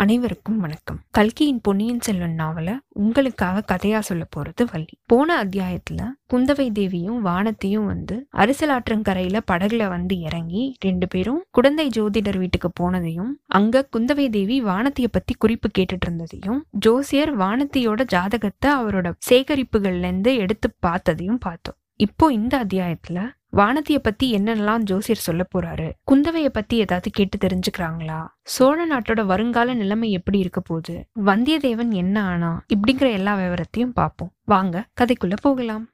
அனைவருக்கும் வணக்கம். கல்கியின் பொன்னியின் செல்வன் நாவல உங்களுக்காக கதையா சொல்ல போறது வள்ளி. போன அத்தியாயத்துல குந்தவை தேவியும் வானத்தையும் வந்து அரசலாற்றங்கரையில படகுல வந்து இறங்கி ரெண்டு பேரும் குழந்தை ஜோதிடர் வீட்டுக்கு போனதையும் அங்க குந்தவை தேவி வானத்திய பத்தி குறிப்பு கேட்டுட்டு இருந்ததையும் ஜோசியர் வானத்தியோட ஜாதகத்தை அவரோட சேகரிப்புகள்ல இருந்து எடுத்து பார்த்ததையும் பார்த்தோம். இப்போ இந்த அத்தியாயத்துல வானத்தியை பத்தி என்னென்னலாம் ஜோசியர் சொல்ல போறாரு? குந்தவைய பத்தி ஏதாவது கேட்டு தெரிஞ்சுக்கிறாங்களா? சோழ நாட்டோட வருங்கால நிலைமை எப்படி இருக்க போகுது? வந்தியத்தேவன் என்ன ஆனா? இப்படிங்கிற எல்லா விவரத்தையும் பார்ப்போம். வாங்க கதைக்குள்ள போகலாம்.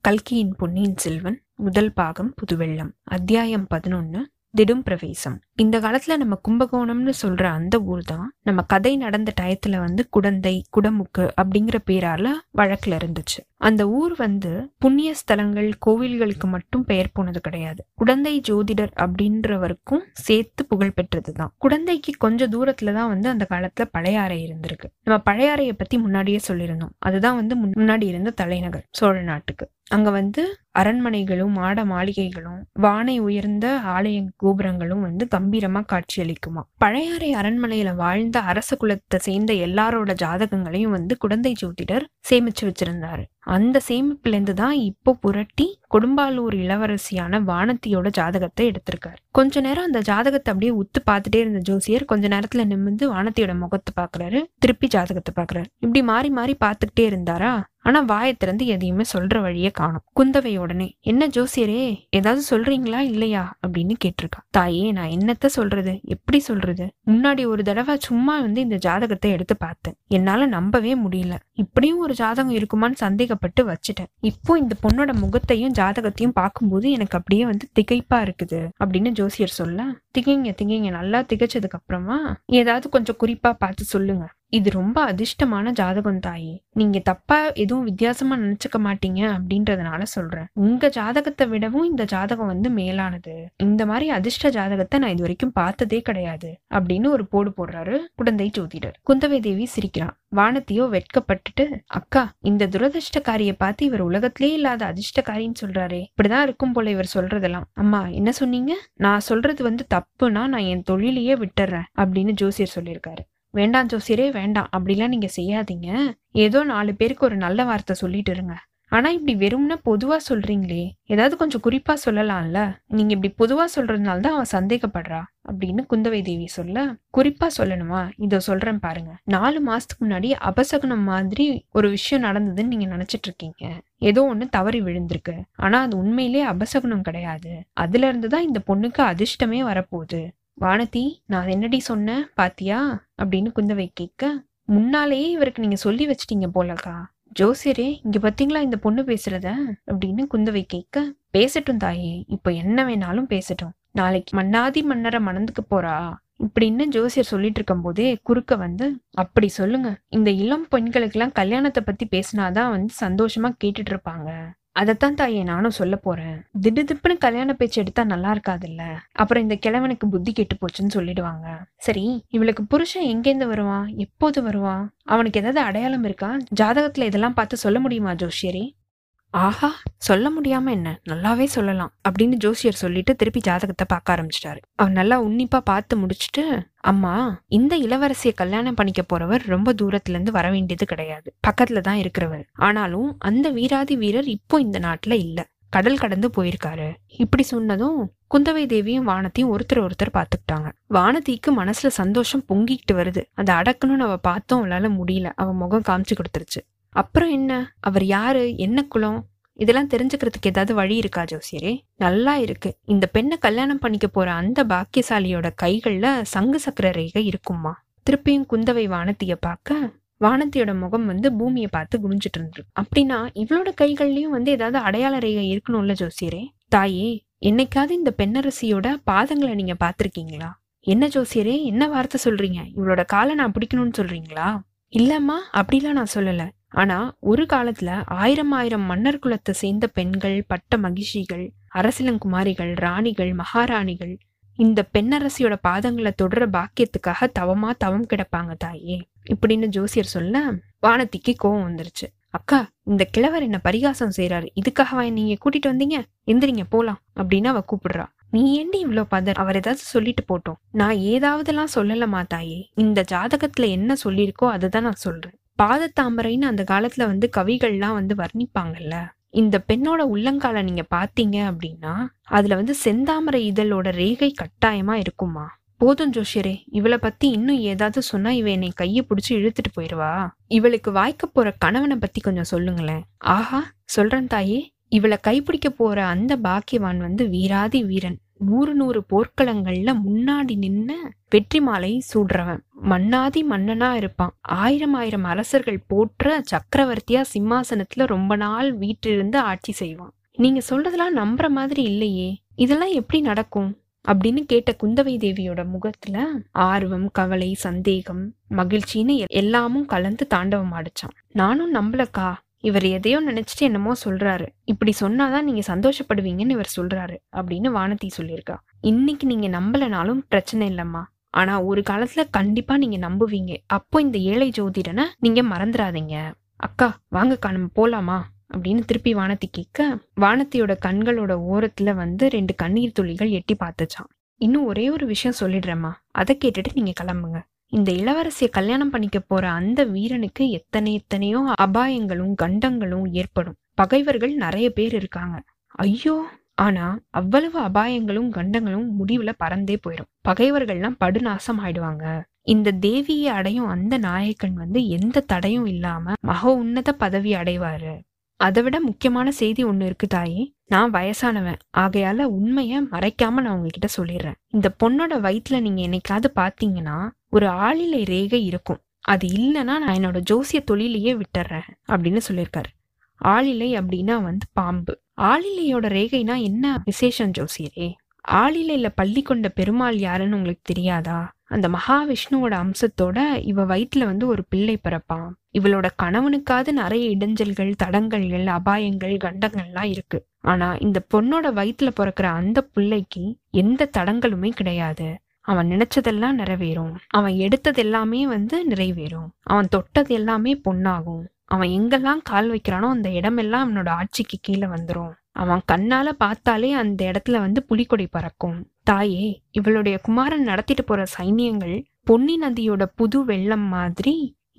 கல்கியின் பொன்னியின் செல்வன் முதல் பாகம் புதுவெள்ளம் அத்தியாயம் பதினொன்னு திடும் பிரவேசம். இந்த காலத்துல நம்ம கும்பகோணம்னு சொல்ற அந்த ஊர் தான் நம்ம கதை நடந்த டயத்துல வந்து குடந்தை குடமுக்கு அப்படிங்கிற பேரால வழக்குல இருந்துச்சு. அந்த ஊர் வந்து புண்ணிய ஸ்தலங்கள் கோவில்களுக்கு மட்டும் பெயர் போனது கிடையாது. குடந்தை ஜோதிடர் அப்படின்றவருக்கும் சேர்த்து புகழ் பெற்றது தான். குடந்தைக்கு கொஞ்சம் தூரத்துல தான் வந்து அந்த காலத்துல பழையாறை இருந்திருக்கு. நம்ம பழையாறையை பத்தி முன்னாடியே சொல்லியிருந்தோம். அதுதான் வந்து முன்னாடி இருந்த தலைநகர் சோழ நாட்டுக்கு. அங்க வந்து அரண்மனைகளும் மாட மாளிகைகளும் வானை உயர்ந்த ஆலய கோபுரங்களும் வந்து கம்பீரமா காட்சியளிக்குமா. பழையாறை அரண்மனையில வாழ்ந்த அரச குலத்தை சேர்ந்த எல்லாரோட ஜாதகங்களையும் வந்து குடந்தை ஜோதிடர் சேமிச்சு வச்சிருந்தாரு. அந்த சேமிப்புலேருந்து தான் இப்போ புரட்டி கொடும்பாலூர் இளவரசியான வானத்தியோட ஜாதகத்தை எடுத்திருக்காரு. கொஞ்ச நேரம் அந்த ஜாதகத்தை அப்படியே உத்து பார்த்துட்டே இருந்த ஜோசியர் கொஞ்ச நேரத்துல நிமிந்து வானத்தியோட முகத்தை பாக்குறாரு திருப்பி ஜாதகத்தை பாக்குறாரு இப்படி மாறி மாறி பார்த்துக்கிட்டே இருந்தாரா? ஆனா வாயை திறந்து எதையுமே சொல்ற வழியை காணும். குந்தவை உடனே என்ன ஜோசியரே ஏதாவது சொல்றீங்களா இல்லையா? அப்படின்னு கேட்டிருக்கா. தாயே நான் என்னத்த சொல்றது? எப்படி சொல்றது? முன்னாடி ஒரு தடவை சும்மா வந்து இந்த ஜாதகத்தை எடுத்து பார்த்தேன். என்னால நம்பவே முடியல. இப்படியும் ஒரு ஜாதகம் இருக்குமான்னு சந்தேகப்பட்டு வச்சுட்டேன். இப்போ இந்த பொண்ணோட முகத்தையும் ஜாதகத்தையும் பார்க்கும்போது எனக்கு அப்படியே வந்து திகைப்பா இருக்குது அப்படின்னு ஜோசியர் சொல்ல திகைங்க திகைங்க நல்லா திகைச்சதுக்கு அப்புறமா ஏதாவது கொஞ்சம் குறிப்பா பார்த்து சொல்லுங்க. இது ரொம்ப அதிர்ஷ்டமான ஜாதகம் தாயே. நீங்க தப்பா எதுவும் வித்தியாசமா நினைச்சுக்க மாட்டீங்க அப்படின்றதுனால சொல்றேன். உங்க ஜாதகத்தை விடவும் இந்த ஜாதகம் வந்து மேலானது. இந்த மாதிரி அதிர்ஷ்ட ஜாதகத்தை நான் இது வரைக்கும் பார்த்ததே கிடையாது அப்படின்னு ஒரு போடு போடுறாரு குடந்தை ஜோதிடர். குந்தவை தேவி சிரிக்கிறான். வானத்தையோ வெட்கப்பட்டுட்டு அக்கா இந்த துரதிருஷ்டக்காரிய பார்த்து இவர் உலகத்திலே இல்லாத அதிர்ஷ்டக்காரின்னு சொல்றாரே. இப்படிதான் இருக்கும் போல இவர் சொல்றதெல்லாம். அம்மா என்ன சொன்னீங்க? நான் சொல்றது வந்து தப்புனா நான் என் தொழிலையே விட்டுறேன். அப்படின்னு ஜோசியர் சொல்லியிருக்காரு. வேண்டாம் ஜோசியரே வேண்டாம். அப்படிலாம் நீங்க செய்யாதீங்க. ஏதோ நாலு பேருக்கு ஒரு நல்ல வார்த்தை சொல்லிட்டு இருங்க. ஆனா இப்படி வெறும்னா பொதுவா சொல்றீங்களே ஏதாவது கொஞ்சம் குறிப்பா சொல்லலாம்ல? நீங்க இப்படி பொதுவா சொல்றதுனால தான் அவன் சந்தேகப்படுறா. அப்படின்னு குந்தவை தேவி சொல்ல குறிப்பா சொல்லணுமா? இதை சொல்றேன் பாருங்க. நாலு மாசத்துக்கு முன்னாடி அபசகுனம் மாதிரி ஒரு விஷயம் நடந்ததுன்னு நீங்க நினைச்சிட்டு இருக்கீங்க. ஏதோ ஒன்று தவறி விழுந்திருக்கு. ஆனா அது உண்மையிலே அபசகுனம் கிடையாது. அதுல இருந்து தான் இந்த பொண்ணுக்கு அதிர்ஷ்டமே வரப்போகுது. வானதி நான் என்னடி சொன்னேன் பாத்தியா? அப்படின்னு குந்தவை கேட்க முன்னாலேயே இவருக்கு நீங்க சொல்லி வச்சிட்டீங்க போலக்கா. ஜோசியரே இங்க பாத்தீங்களா இந்த பொண்ணு பேசுறத? அப்படின்னு குந்தவை கேட்க பேசட்டும் தாயே இப்ப என்ன வேணாலும் பேசட்டும். நாளைக்கு மன்னாதி மன்னரை மணந்துக்கு போறா? இப்படின்னு ஜோசியர் சொல்லிட்டு இருக்கும் போதே குறுக்க வந்து அப்படி சொல்லுங்க. இந்த இளம் பெண்களுக்கெல்லாம் கல்யாணத்தை பத்தி பேசினாதான் வந்து சந்தோஷமா கேட்டுட்டு இருப்பாங்க. அதைத்தான் தாயே நானும் சொல்ல போறேன். திடுதிப்புன்னு கல்யாண பேச்சு எடுத்தா நல்லா இருக்காதுல்ல? அப்புறம் இந்த கிழவனுக்கு புத்தி கெட்டு போச்சுன்னு சொல்லிடுவாங்க. சரி இவளுக்கு புருஷன் எங்கேருந்து வருவான்? எப்போது வருவான்? அவனுக்கு ஏதாவது அடையாளம் இருக்கா? ஜாதகத்துல இதெல்லாம் பார்த்து சொல்ல முடியுமா ஜோஷியரி ஆஹா சொல்ல முடியாம என்ன? நல்லாவே சொல்லலாம் அப்படின்னு ஜோசியர் சொல்லிட்டு திருப்பி ஜாதகத்தை பார்க்க ஆரம்பிச்சிட்டாரு. அவர் நல்லா உன்னிப்பா பார்த்து முடிச்சுட்டு அம்மா இந்த இளவரசியை கல்யாணம் பண்ணிக்க போறவர் ரொம்ப தூரத்துல இருந்து வர வேண்டியது கிடையாது. பக்கத்துல தான் இருக்கிறவர். ஆனாலும் அந்த வீராதி வீரர் இப்போ இந்த நாட்டுல இல்ல. கடல் கடந்து போயிருக்காரு. இப்படி சொன்னதும் குந்தவை தேவியும் வானத்தையும் ஒருத்தர் ஒருத்தர் பார்த்துக்கிட்டாங்க. வானதிக்கு மனசுல சந்தோஷம் பொங்கிக்கிட்டு வருது. அதை அடக்கணும்னு அவ பார்த்தோம் அவளால முடியல. அவ முகம் காமிச்சு கொடுத்துருச்சு. அப்புறம் என்ன? அவர் யாரு? என்ன குலம்? இதெல்லாம் தெரிஞ்சுக்கிறதுக்கு ஏதாவது வழி இருக்கா ஜோசியரே? நல்லா இருக்கு. இந்த பெண்ணை கல்யாணம் பண்ணிக்க போற அந்த பாக்கியசாலியோட கைகள்ல சங்கு சக்கர ரேகை இருக்குமா? திருப்பியும் குந்தவை வானத்திய பார்க்க வானத்தியோட முகம் வந்து பூமியை பார்த்து குனிஞ்சிட்டு இருந்துருக்கு அப்படின்னா இவளோட கைகள்லயும் வந்து ஏதாவது அடையாள ரேகை இருக்கணும்ல ஜோசியரே? தாயே என்னைக்காவது இந்த பெண்ணரசியோட பாதங்களை நீங்க பாத்திருக்கீங்களா என்ன ஜோசியரே? என்ன வார்த்தை சொல்றீங்க? இவளோட காலை நான் பிடிக்கணும்னு சொல்றீங்களா? இல்லம்மா அப்படிலாம் நான் சொல்லல. ஆனா ஒரு காலத்துல ஆயிரம் ஆயிரம் மன்னர் குலத்தை சேர்ந்த பெண்கள் பட்ட மகிழ்ச்சிகள் அரசிலங்குமாரிகள் ராணிகள் மகாராணிகள் இந்த பெண்ணரசியோட பாதங்களை தொடர பாக்கியத்துக்காக தவமா தவம் கிடப்பாங்க தாயே இப்படின்னு ஜோசியர் சொல்ல வானத்திக்கு கோவம் வந்துருச்சு. அக்கா இந்த கிழவர் என்ன பரிகாசம் செய்யறாரு இதுக்காகவா நீங்க கூட்டிட்டு வந்தீங்க? எந்திரிங்க போலாம் அப்படின்னு அவ கூப்பிடுறா. நீ ஏண்டி இவ்வளோ பதர் அவர் ஏதாவது சொல்லிட்டு போட்டோம். நான் ஏதாவதுலாம் சொல்லலமா தாயே? இந்த ஜாதகத்துல என்ன சொல்லியிருக்கோ அதுதான் நான் சொல்றேன். பாதத்தாமரைன்னு அந்த காலத்துல வந்து கவிகள்லாம் வந்து வர்ணிப்பாங்கல்ல? இந்த பெண்ணோட உள்ளங்கால நீங்க பாத்தீங்க அப்படின்னா அதுல வந்து செந்தாமரை இதழோட ரேகை கட்டாயமா இருக்குமா? போதும் ஜோஷியரே இவளை பத்தி இன்னும் ஏதாவது சொன்னா இவ என்னை கையை பிடிச்சி இழுத்துட்டு போயிடுவா இவளுக்கு வாய்க்க போற கணவனை பத்தி கொஞ்சம் சொல்லுங்களேன். ஆஹா சொல்றேன் தாயே. இவளை கைப்பிடிக்க போற அந்த பாக்கியவான் வந்து வீராதி வீரன். நூறு நூறு போர்க்களங்கள்ல முன்னாடி நின்று வெற்றி மாலை சூடுறவன். மன்னாதி மன்னனா இருப்பான். ஆயிரம் ஆயிரம் அரசர்கள் போற்ற சக்கரவர்த்தியா சிம்மாசனத்துல ரொம்ப நாள் வீட்டிலிருந்து ஆட்சி செய்வான். நீங்க சொல்றதெல்லாம் நம்புற மாதிரி இல்லையே. இதெல்லாம் எப்படி நடக்கும்? அப்படின்னு கேட்ட குந்தவை தேவியோட முகத்துல ஆர்வம் கவலை சந்தேகம் மகிழ்ச்சின்னு எல்லாமும் கலந்து தாண்டவம் ஆடிச்சான். நானும் நம்பலக்கா. இவர் எதையோ நினைச்சிட்டு என்னமோ சொல்றாரு. இப்படி சொன்னாதான் நீங்க சந்தோஷப்படுவீங்கன்னு இவர் சொல்றாரு அப்படின்னு வானதி சொல்லியிருக்கா. இன்னைக்கு நீங்க நம்பலனாலும் பிரச்சனை இல்லம்மா. ஆனா ஒரு காலத்துல கண்டிப்பா நீங்க நம்புவீங்க. அப்போ இந்த ஏழை ஜோதிடனை நீங்க மறந்துடாதீங்க அக்கா வாங்கக்கா நம்ம போலாமா? அப்படின்னு திருப்பி வானத்தி கேட்க வானத்தியோட கண்களோட ஓரத்துல வந்து ரெண்டு கண்ணீர் துளிகள் எட்டி பார்த்துச்சான் இன்னும் ஒரே ஒரு விஷயம் சொல்லிடுறேம்மா. அதை கேட்டுட்டு நீங்க கிளம்புங்க. இந்த இளவரசியை கல்யாணம் பண்ணிக்க போற அந்த வீரனுக்கு எத்தனை எத்தனையோ அபாயங்களும் கண்டங்களும் ஏற்படும். பகைவர்கள் நிறைய பேர் இருக்காங்க. ஐயோ! ஆனா அவ்வளவு அபாயங்களும் கண்டங்களும் முடிவுல பறந்தே போயிடும் பகைவர்கள்லாம் படுநாசம் ஆயிடுவாங்க. இந்த தேவியை அடையும் அந்த நாயக்கன் வந்து எந்த தடையும் இல்லாம மக உன்னத பதவி அடைவாரு. அதை விட முக்கியமான செய்தி ஒண்ணு இருக்கு தாயே. நான் வயசானவன். ஆகையால உண்மைய மறைக்காம நான் உங்ககிட்ட சொல்லிடுறேன். இந்த பொண்ணோட வயிற்றுல நீங்க என்னைக்காவது பாத்தீங்கன்னா ஒரு ஆளிலை ரேகை இருக்கும். அது இல்லைன்னா நான் என்னோட ஜோசிய தொழிலையே விட்டுறேன் அப்படின்னு சொல்லியிருக்காரு. ஆளிலை அப்படின்னா வந்து பாம்பு. ஆளிலையோட ரேகைனா என்ன விசேஷம் ஜோசியரே? ஆளிலையில பள்ளி கொண்ட பெருமாள் யாருன்னு உங்களுக்கு தெரியாதா? அந்த மகாவிஷ்ணுவோட அம்சத்தோட இவ வயிற்றுல வந்து ஒரு பிள்ளை பிறப்பான். இவளோட கணவனுக்காவது நிறைய இடைஞ்சல்கள் தடங்கல்கள் அபாயங்கள் கண்டங்கள்லாம் இருக்கு. ஆனா இந்த பொண்ணோட வயிற்றுல பிறக்கிற அந்த பிள்ளைக்கு எந்த தடங்களுமே கிடையாது. அவன் நினைச்சதெல்லாம் நிறைவேறும். அவன் எடுத்தது எல்லாமே வந்து நிறைவேறும். அவன் தொட்டது எல்லாமே பொண்ணாகும் அவன் எங்கெல்லாம் கால் வைக்கிறானோ அந்த இடமெல்லாம் அவனோட ஆட்சிக்கு கீழே வந்துரும். அவன் கண்ணால பார்த்தாலே அந்த இடத்துல வந்து புலிக்கொடி பறக்கும். தாயே இவளுடைய குமாரன் நடத்திட்டு போற சைனியங்கள் பொன்னி நதியோட புது வெள்ளம் மாதிரி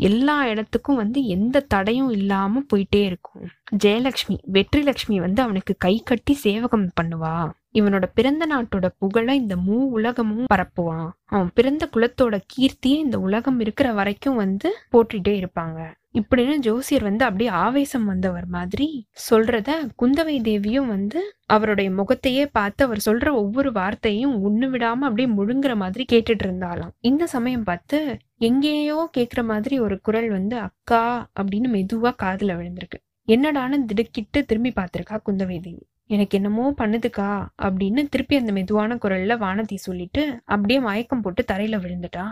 எல்லா இடத்துக்கும் வந்து எந்த தடையும் இல்லாம போயிட்டே இருக்கும். ஜெயலக்ஷ்மி வெற்றி லக்ஷ்மி வந்து அவனுக்கு கை கட்டி சேவகம் பண்ணுவா. இவனோட பிறந்த நாட்டோட புகழை இந்த மூ உலகமும் பரப்புவான். அவன் பிறந்த குலத்தோட கீர்த்தியை இந்த உலகம் இருக்கிற வரைக்கும் வந்து போற்றிட்டே இருப்பாங்க. இப்படின்னு ஜோசியர் வந்து அப்படியே ஆவேசம் வந்தவர் மாதிரி சொல்றத குந்தவை தேவியும் வந்து அவருடைய முகத்தையே பார்த்து அவர் சொல்ற ஒவ்வொரு வார்த்தையும் ஒண்ணு விடாம அப்படியே முழுங்குற மாதிரி கேட்டுட்டு இருந்தாலாம் இந்த சமயம் பார்த்து எங்கேயோ கேக்குற மாதிரி ஒரு குரல் வந்து அக்கா அப்படின்னு மெதுவா காதுல விழுந்திருக்கு. என்னடான்னு திடுக்கிட்டு திரும்பி பார்த்திருக்கா குந்தவை தேவி? எனக்கு என்னமோ பண்ணுதுக்கா அப்படின்னு திருப்பி அந்த மெதுவான குரல்ல வானதி சொல்லிட்டு அப்படியே மயக்கம் போட்டு தரையில விழுந்துட்டா.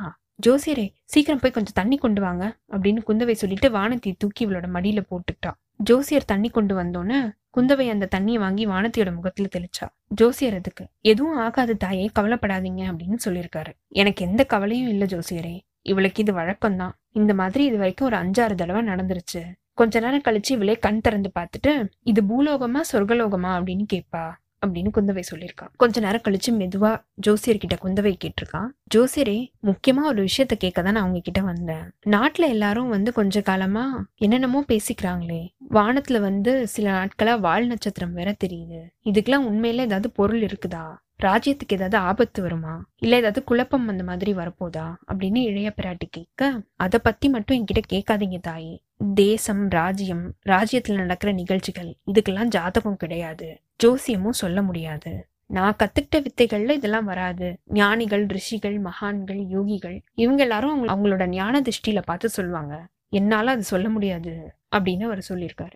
ஜோசியரே சீக்கிரம் போய் கொஞ்சம் தண்ணி கொண்டு வாங்க அப்படின்னு குந்தவை சொல்லிட்டு வானத்தி தூக்கி இவளோட மடியில போட்டுக்கிட்டா ஜோசியர் தண்ணி கொண்டு வந்தோன்னே குந்தவை அந்த தண்ணியை வாங்கி வானத்தியோட முகத்துல தெளிச்சா. ஜோசியர் அதுக்கு எதுவும் ஆகாது தாயே கவலைப்படாதீங்க அப்படின்னு சொல்லியிருக்காரு. எனக்கு எந்த கவலையும் இல்லை ஜோசியரே இவளுக்கு இது வழக்கம்தான். இந்த மாதிரி இது வரைக்கும் ஒரு அஞ்சாறு தடவை நடந்துருச்சு. கொஞ்ச நேரம் கழிச்சு இவளே கண் திறந்து பார்த்துட்டு இது பூலோகமா சொர்க்கலோகமா? அப்படின்னு கேட்பா அப்படின்னு குந்தவை சொல்லியிருக்கான் கொஞ்ச நேரம் கழிச்சு மெதுவா ஜோசியர்கிட்ட குந்தவை கேட்டிருக்கான் ஜோசியரே முக்கியமா ஒரு விஷயத்த கேட்க தான் நான் அவங்க கிட்ட வந்தேன். நாட்டுல எல்லாரும் வந்து கொஞ்ச காலமா என்னென்னமோ பேசிக்கிறாங்களே. வானத்துல வந்து சில நாட்களா வால் நட்சத்திரம் வேற தெரியுது. இதுக்கெல்லாம் உண்மையில ஏதாவது பொருள் இருக்குதா? ராஜ்யத்துக்கு ஏதாவது ஆபத்து வருமா? இல்ல ஏதாவது குழப்பம் அந்த மாதிரி வரப்போதா? அப்படின்னு இளைய பிராட்டி கேட்க அதை பத்தி மட்டும் என்கிட்ட கேட்காதீங்க தாயே. தேசம் ராஜ்யம் ராஜ்யத்துல நடக்கிற நிகழ்ச்சிகள் இதுக்கெல்லாம் ஜாதகம் கிடையாது. ஜோசியமும் சொல்ல முடியாது. நான் கத்துக்கிட்ட வித்தைகள்ல இதெல்லாம் வராது. ஞானிகள் ரிஷிகள் மகான்கள் யோகிகள் இவங்க எல்லாரும் அவங்க- அவங்களோட ஞான திருஷ்டியில பார்த்து சொல்லுவாங்க. என்னால அது சொல்ல முடியாது. அப்படின்னு அவர் சொல்லியிருக்காரு.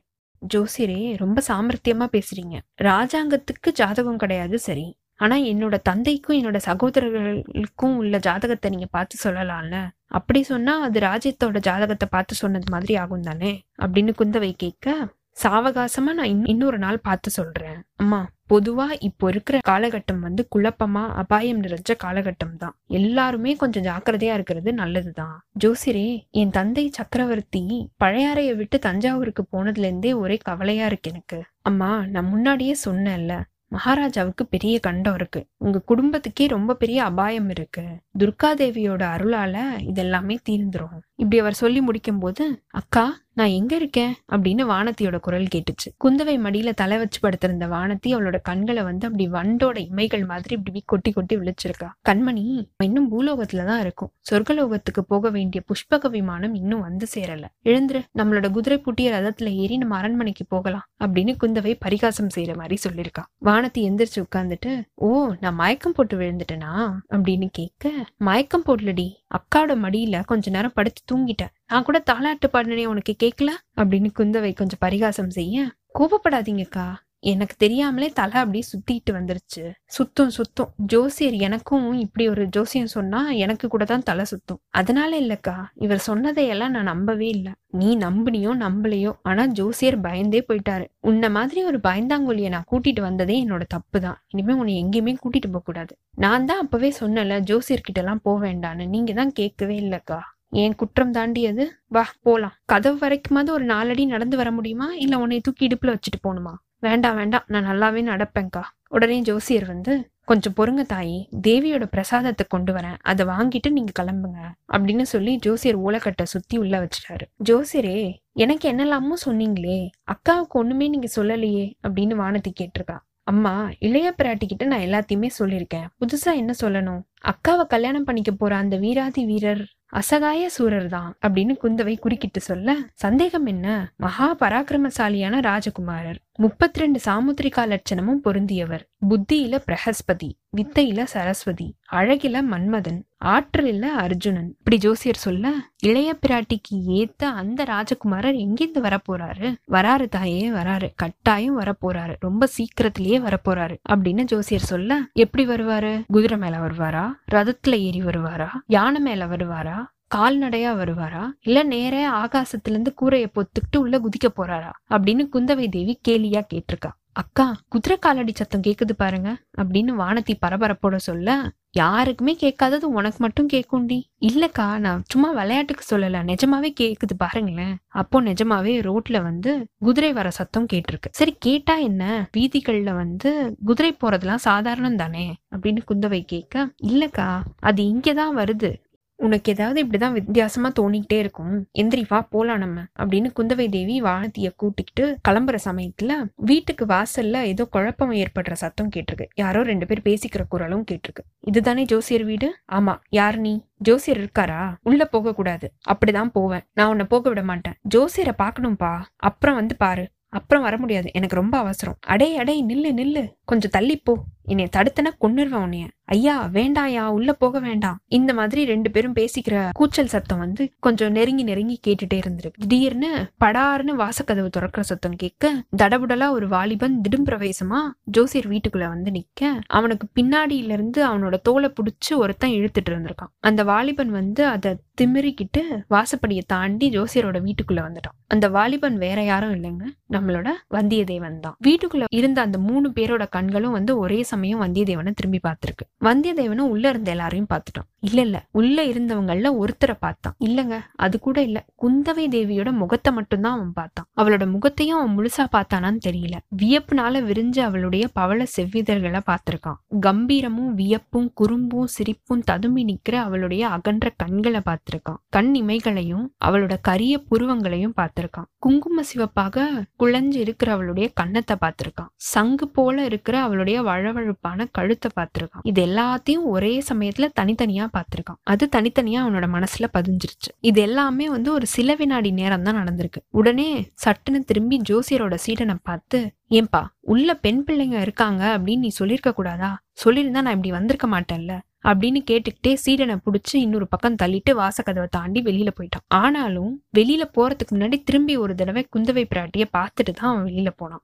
ஜோசியரே ரொம்ப சாமர்த்தியமா பேசுறீங்க. ராஜாங்கத்துக்கு ஜாதகம் கிடையாது சரி. ஆனா என்னோட தந்தைக்கும் என்னோட சகோதரர்களுக்கும் உள்ள ஜாதகத்தை நீங்க பார்த்து சொல்லலாம்ல? அப்படி சொன்னா அது ராஜ்யத்தோட ஜாதகத்தை பார்த்து சொன்னது மாதிரி ஆகும் தானே? அப்படின்னு குந்தவை கேட்க சாவகாசமா நான் இன்- இன்னொரு நாள் பார்த்து சொல்றேன். அம்மா பொதுவா இப்போ இருக்கிற காலகட்டம் வந்து குழப்பமா அபாயம் நிறைஞ்ச காலகட்டம் தான். எல்லாருமே கொஞ்சம் ஜாக்கிரதையா இருக்கிறது நல்லதுதான் ஜோசிரே என் தந்தை சக்கரவர்த்தி பழையாறைய விட்டு தஞ்சாவூருக்கு போனதுல இருந்தே ஒரே கவலையா இருக்கு எனக்கு. அம்மா நான் முன்னாடியே சொன்னேன்ல மகாராஜாவுக்கு பெரிய கண்டம் இருக்கு. உங்க குடும்பத்துக்கே ரொம்ப பெரிய அபாயம் இருக்கு. துர்காதேவியோட அருளால இதெல்லாமே தீர்ந்துரும். இப்படி அவர் சொல்லி முடிக்கும் போது அக்கா நான் எங்க இருக்கேன்? அப்படின்னு வானத்தியோட குரல் கேட்டுச்சு. குந்தவை மடியில தலை வச்சு படுத்திருந்த வானத்தி அவளோட கண்களை வந்து அப்படி வண்டோட இமைகள் மாதிரி இப்படி கொட்டி கொட்டி விழிச்சிருக்கா. கண்மணி இன்னும் பூலோகத்துல தான் இருக்கும். சொர்க்கலோகத்துக்கு போக வேண்டிய புஷ்பக விமானம் இன்னும் வந்து சேரல. எழுந்துரு நம்மளோட குதிரை பூட்டிய ரதத்துல ஏறி நம்ம அரண்மனைக்கு போகலாம் அப்படின்னு குந்தவை பரிகாசம் செய்யற மாதிரி சொல்லியிருக்கா வானத்தி எந்திரிச்சு உட்கார்ந்துட்டு ஓ நான் மயக்கம் போட்டு விழுந்துட்டேனா? அப்படின்னு கேட்க மயக்கம் போடலடி. அக்காவோட மடியில கொஞ்ச நேரம் படுத்து தூங்கிட்டேன். நான் கூட தாலாட்டு பாடினே உனக்கு கேட்கல அப்படின்னு குந்தவை கொஞ்சம் பரிகாசம் செய்ய கோபப்படாதீங்கக்கா எனக்கு தெரியாமலே தலை அப்படியே சுத்திட்டு வந்துருச்சு. சுத்தம் சுத்தம். ஜோசியர் எனக்கும் இப்படி ஒரு ஜோசியம் சொன்னா எனக்கு கூட தான் தலை சுத்தும். அதனால இல்லக்கா இவர் சொன்னதையெல்லாம் நான் நம்பவே இல்லை. நீ நம்புனியோ நம்பலையோ. ஆனா ஜோசியர் பயந்தே போயிட்டாரு. உன்ன மாதிரி ஒரு பயந்தாங்கொல்லிய நான் கூட்டிட்டு வந்ததே என்னோட தப்பு தான். இனிமே உன்னை எங்கேயுமே கூட்டிட்டு போக கூடாது. நான் தான் அப்பவே சொன்னல ஜோசியர் கிட்ட எல்லாம் போக வேண்டான்னு. நீங்க தான் கேட்கவே இல்லக்கா. என் குற்றம் தாண்டியது? வா போலாம். கதவு வரைக்குமாவது ஒரு நாலடி நடந்து வர முடியுமா? இல்ல உன்னை தூக்கி இடுப்புல வச்சுட்டு போகணுமா? வேண்டாம் வேண்டாம். நான் நல்லாவே நடப்பேன்க்கா. உடனே ஜோசியர் வந்து கொஞ்சம் பொறுங்க தாயி. தேவியோட பிரசாதத்தை கொண்டு வரேன். அதை வாங்கிட்டு நீங்க கிளம்புங்க. அப்படின்னு சொல்லி ஜோசியர் ஓலக்கட்டை சுத்தி உள்ள வச்சிட்டாரு. ஜோசியரே எனக்கு என்னெல்லாமோ சொன்னீங்களே. அக்காவுக்கு ஒண்ணுமே நீங்க சொல்லலையே. அப்படின்னு வானதி கேட்டிருக்கா. அம்மா இளைய பிராட்டி கிட்ட நான் எல்லாத்தையுமே சொல்லியிருக்கேன். புதுசா என்ன சொல்லணும்? அக்காவை கல்யாணம் பண்ணிக்க போற அந்த வீராதி வீரர் அசகாய சூரர் தான். அப்படின்னு குந்தவை குறுக்கிட்டு சொல்ல சந்தேகம் என்ன? மகா பராக்கிரமசாலியான ராஜகுமாரர். முப்பத்தி ரெண்டு சாமுத்திரிகா லட்சணமும் பொருந்தியவர். புத்தியில பிரகஸ்பதி வித்தையில சரஸ்வதி அழகில மன்மதன் ஆற்றலில அர்ஜுனன். இப்படி ஜோசியர் சொல்ல இளைய பிராட்டிக்கு ஏத்த அந்த ராஜகுமாரர் எங்கிருந்து வரப்போறாரு? வராரு தாயே வராரு. கட்டாயம் வரப்போறாரு. ரொம்ப சீக்கிரத்திலேயே வரப்போறாரு. அப்படின்னு ஜோசியர் சொல்ல எப்படி வருவாரு? குதிரை மேல வருவாரா? ரதத்துல ஏறி வருவாரா? யானை மேல வருவாரா? கால்நடையா வருவாரா? இல்ல நேரே ஆகாசத்திலிருந்து கூரையை பொத்துக்கிட்டு உள்ள குதிக்க போறாரா? அப்படின்னு குந்தவை தேவி கேலியா கேட்டிருக்கா. அக்கா குதிரை காலடி சத்தம் கேக்குது பாருங்க அப்படின்னு வானதி பரபரப்போட சொல்ல யாருக்குமே கேட்காதது உனக்கு மட்டும் கேட்கும்டி இல்லக்கா நான் சும்மா விளையாட்டுக்கு சொல்லல நிஜமாவே கேக்குது பாருங்களேன். அப்போ நிஜமாவே ரோட்ல வந்து குதிரை வர சத்தம் கேட்டிருக்கு. சரி கேட்டா என்ன? வீதிகள்ல வந்து குதிரை போறதெல்லாம் சாதாரணம் தானே? அப்படின்னு குந்தவை கேட்க இல்லக்கா அது இங்கதான் வருது. உனக்கு ஏதாவது இப்படிதான் வித்தியாசமா தோணிக்கிட்டே இருக்கும். எந்திரி வா போலாம் நம்ம அப்படின்னு குந்தவை தேவி வானத்திய கூட்டிக்கிட்டு கிளம்புற சமயத்துல வீட்டுக்கு வாசல்ல ஏதோ குழப்பம் ஏற்படுற சத்தம் கேட்டிருக்கு. யாரோ ரெண்டு பேர் பேசிக்கிற குரலும் கேட்டிருக்கு. இதுதானே ஜோசியர் வீடு? ஆமா. யார் நீ? ஜோசியர் இருக்காரா? உள்ள போக கூடாது. அப்படிதான் போவேன். நான் உன்னை போக விட மாட்டேன். ஜோசியரை பாக்கணும்பா அப்புறம் வந்து பாரு. அப்புறம் வர முடியாது. எனக்கு ரொம்ப அவசரம். அடே அடே நில்லு நில்லு. கொஞ்சம் தள்ளிப்போ போ. என்னை தடுத்தன கொன்னுருவேன் உன்னைய. ஐயா வேண்டாயா உள்ள போக வேண்டாம். இந்த மாதிரி ரெண்டு பேரும் பேசிக்கிற கூச்சல் சத்தம் வந்து கொஞ்சம் நெருங்கி நெருங்கி கேட்டுட்டே இருந்திருக்கு. திடீர்னு படார்னு வாசக்கதவு துறக்கிற சத்தம் கேட்க தடபுடலா ஒரு வாலிபன் திடும் பிரவேசமா ஜோசியர் வீட்டுக்குள்ள வந்து நிக்க அவனுக்கு பின்னாடியில இருந்து அவனோட தோலை புடிச்சு ஒருத்தன் இழுத்துட்டு இருந்திருக்கான். அந்த வாலிபன் வந்து அதை திமிரிக்கிட்டு வாசப்படியை தாண்டி ஜோசியரோட வீட்டுக்குள்ள வந்துட்டான். அந்த வாலிபன் வேற யாரும் இல்லைங்க. நம்மளோட வந்தியத்தேவன் தான். வீட்டுக்குள்ள இருந்த அந்த மூணு பேரோட கண்களும் வந்து ஒரே சமயம் வந்தியத்தேவனை திரும்பி பார்த்திருக்கு. வந்தியத்தேவனும் உள்ள இருந்த எல்லாரையும் பார்த்துட்டான். இல்ல இல்ல. உள்ள இருந்தவங்கள ஒருத்தரை பார்த்தான். இல்லங்க அது கூட இல்ல. குந்தவை தேவியோட முகத்தை மட்டும்தான் அவன் பார்த்தான். அவளோட முகத்தையும் அவன் முழுசா பார்த்தானான்னு தெரியல. வியப்புனால விரிஞ்ச அவளுடைய பவள செவ்விதழ்களை பார்த்திருக்கான். கம்பீரமும் வியப்பும் குறும்பும் சிரிப்பும் ததுமி நிக்கிற அவளுடைய அகன்ற கண்களை பார்த்திருக்கான். கண் இமைகளையும் அவளோட கரிய புருவங்களையும் பார்த்திருக்கான். குங்கும சிவப்பாக குழஞ்சு இருக்கிற அவளுடைய கன்னத்தை பார்த்திருக்கான். சங்கு போல இருக்கிற அவளுடைய வழவழுப்பான கழுத்தை பார்த்திருக்கான். இது எல்லாத்தையும் ஒரே சமயத்துல தனித்தனியா பார்த்துருக்கான். அது தனித்தனியா அவனோட மனசுல பதிஞ்சிருச்சு. இது எல்லாமே வந்து ஒரு சில வினாடி நேரம் தான் நடந்திருக்கு. உடனே சட்டுன்னு திரும்பி ஜோசியரோட சீடனை பார்த்து ஏன்பா உள்ள பெண் பிள்ளைங்க இருக்காங்க அப்படின்னு நீ சொல்லியிருக்க கூடாதா? சொல்லியிருந்தா நான் இப்படி வந்திருக்க மாட்டேன்ல? அப்படின்னு கேட்டுக்கிட்டே சீடனை புடிச்சு இன்னொரு பக்கம் தள்ளிட்டு வாசக்கதவை தாண்டி வெளியில போயிட்டான். ஆனாலும் வெளியில போறதுக்கு முன்னாடி திரும்பி ஒரு தடவை குந்தவை பிராட்டிய பார்த்துட்டு தான் அவன் வெளியில போனான்.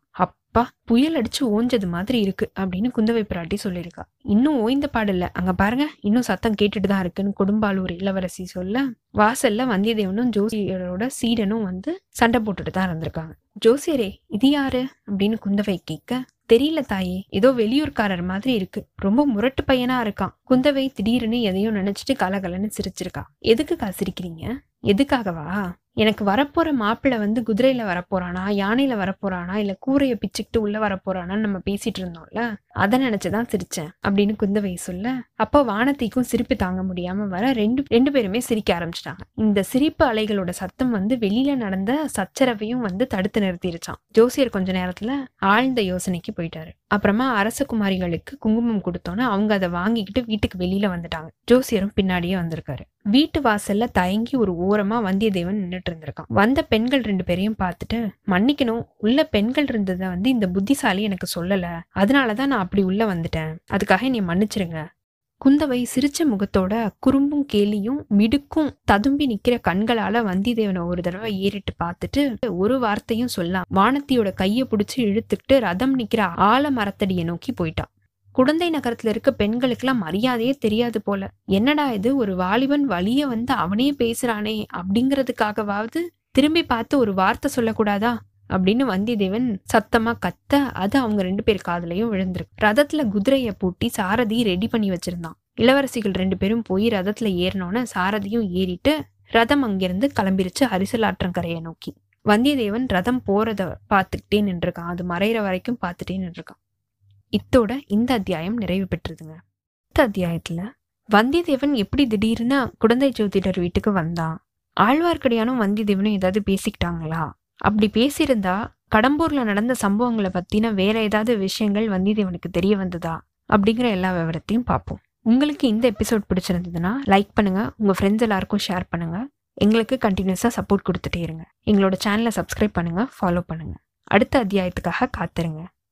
அப்பா புயல் அடிச்சு ஓஞ்சது மாதிரி இருக்கு அப்படின்னு குந்தவை பிராட்டி சொல்லியிருக்கா. இன்னும் ஓய்ந்த பாடல்ல அங்க பாருங்க இன்னும் சத்தம் கேட்டுட்டு தான் இருக்குன்னு கொடும்பாலூர் இளவரசி சொல்ல வாசல்ல வந்தியத்தேவனும் ஜோசியரோட சீடனும் வந்து சண்டை போட்டுட்டு தான் இருந்திருக்காங்க. ஜோசியரே இது யாரு? அப்படின்னு குந்தவை கேட்க தெரியல தாயே ஏதோ வெளியூர்காரர் மாதிரி இருக்கு. ரொம்ப முரட்டு பையனா இருக்கான். குந்தவை திடீர்னு எதையும் நினைச்சிட்டு கலகலன்னு சிரிச்சிருக்கா. எதுக்குக்கா சிரிக்கிறீங்க? எதுக்காகவா? எனக்கு வரப்போற மாப்பிள்ளை வந்து குதிரையில வரப்போறானா யானையில வரப்போறானா இல்ல கூரையை பிச்சுக்கிட்டு உள்ள வரப்போறானான்னு நம்ம பேசிட்டு இருந்தோம்ல அதை நினைச்சுதான் சிரிச்சேன் அப்படின்னு குந்தவை சொல்ல அப்போ வானத்திக்கும் சிரிப்பு தாங்க முடியாம வர ரெண்டு ரெண்டு பேருமே சிரிக்க ஆரம்பிச்சிட்டாங்க. இந்த சிரிப்பு அலைகளோட சத்தம் வந்து வெளியில நடந்த சச்சரவையும் வந்து தடுத்து நிறுத்திருச்சான் ஜோசியர் கொஞ்ச நேரத்துல ஆழ்ந்த யோசனைக்கு போயிட்டாரு. அப்புறமா அரசகுமாரிகளுக்கு குங்குமம் கொடுத்தோன்னே அவங்க அதை வாங்கிக்கிட்டு வீட்டுக்கு வெளியில வந்துட்டாங்க. ஜோசியரும் பின்னாடியே வந்திருக்காரு. வீட்டு வாசல்ல தயங்கி ஒரு ஓரமா வந்தியத்தேவன் நின்றுட்டு நின்னுட்டு இருந்திருக்கான். வந்த பெண்கள் ரெண்டு பேரையும் பார்த்துட்டு மன்னிக்கணும் உள்ள பெண்கள் இருந்ததை வந்து இந்த புத்திசாலி எனக்கு சொல்லல. அதனாலதான் நான் அப்படி உள்ள வந்துட்டேன். அதுக்காக என்னை மன்னிச்சிருங்க. குந்தவை சிரிச்ச முகத்தோட குறும்பும் கேலியும் மிடுக்கும் ததும்பி நிக்கிற கண்களால வந்திதேவனை ஒரு தடவை ஏறிட்டு பார்த்துட்டு ஒரு வார்த்தையும் சொல்லாம் வானத்தியோட கையை பிடிச்சி இழுத்துக்கிட்டு ரதம் நிக்கிற ஆல மரத்தடியை நோக்கி போயிட்டான். குடந்தை நகரத்துல இருக்க பெண்களுக்கெல்லாம் மரியாதையே தெரியாது போல. என்னடா இது? ஒரு வாலிபன் வழிய வந்து அவனே பேசுறானே அப்படிங்கறதுக்காகவாவது திரும்பி பார்த்து ஒரு வார்த்தை சொல்லக்கூடாதா? அப்படின்னு வந்தியத்தேவன் சத்தமா கத்த அது அவங்க ரெண்டு பேர் காதுலயும் விழுந்திருக்கு. ரதத்துல குதிரைய பூட்டி சாரதி ரெடி பண்ணி வச்சிருந்தான். இளவரசிகள் ரெண்டு பேரும் போய் ரதத்துல ஏறினோன்னு சாரதியும் ஏறிட்டு ரதம் அங்கிருந்து கிளம்பிருச்சு அரிசலாற்றங்கரையை நோக்கி. வந்தியத்தேவன் ரதம் போறத பார்த்துக்கிட்டே நின்றுருக்கான். அது மறையிற வரைக்கும் பார்த்துட்டே நின்றுருக்கான். இத்தோட இந்த அத்தியாயம் நிறைவு பெற்றதுங்க. அடுத்த அத்தியாயத்துல வந்தியத்தேவன் எப்படி திடீர்னு குழந்தை ஜோதிடர் வீட்டுக்கு வந்தான் ஆழ்வார்க்கடியானும் வந்தியத்தேவனும் ஏதாவது பேசிக்கிட்டாங்களா? அப்படி பேசியிருந்தா கடம்பூர்ல நடந்த சம்பவங்களை பத்தின வேற ஏதாவது விஷயங்கள் வந்தியத்தேவனுக்கு தெரிய வந்ததா? அப்படிங்கிற எல்லா விவரத்தையும் பார்ப்போம். உங்களுக்கு இந்த எபிசோட் பிடிச்சிருந்ததுன்னா லைக் பண்ணுங்க உங்க ஃப்ரெண்ட்ஸ் எல்லாருக்கும் ஷேர் பண்ணுங்க. எங்களுக்கு கண்டினியூஸாக சப்போர்ட் கொடுத்துட்டே இருங்க. எங்களோட சேனலை சப்ஸ்கிரைப் பண்ணுங்க ஃபாலோ பண்ணுங்க. அடுத்த அத்தியாயத்துக்காக காத்திருங்க.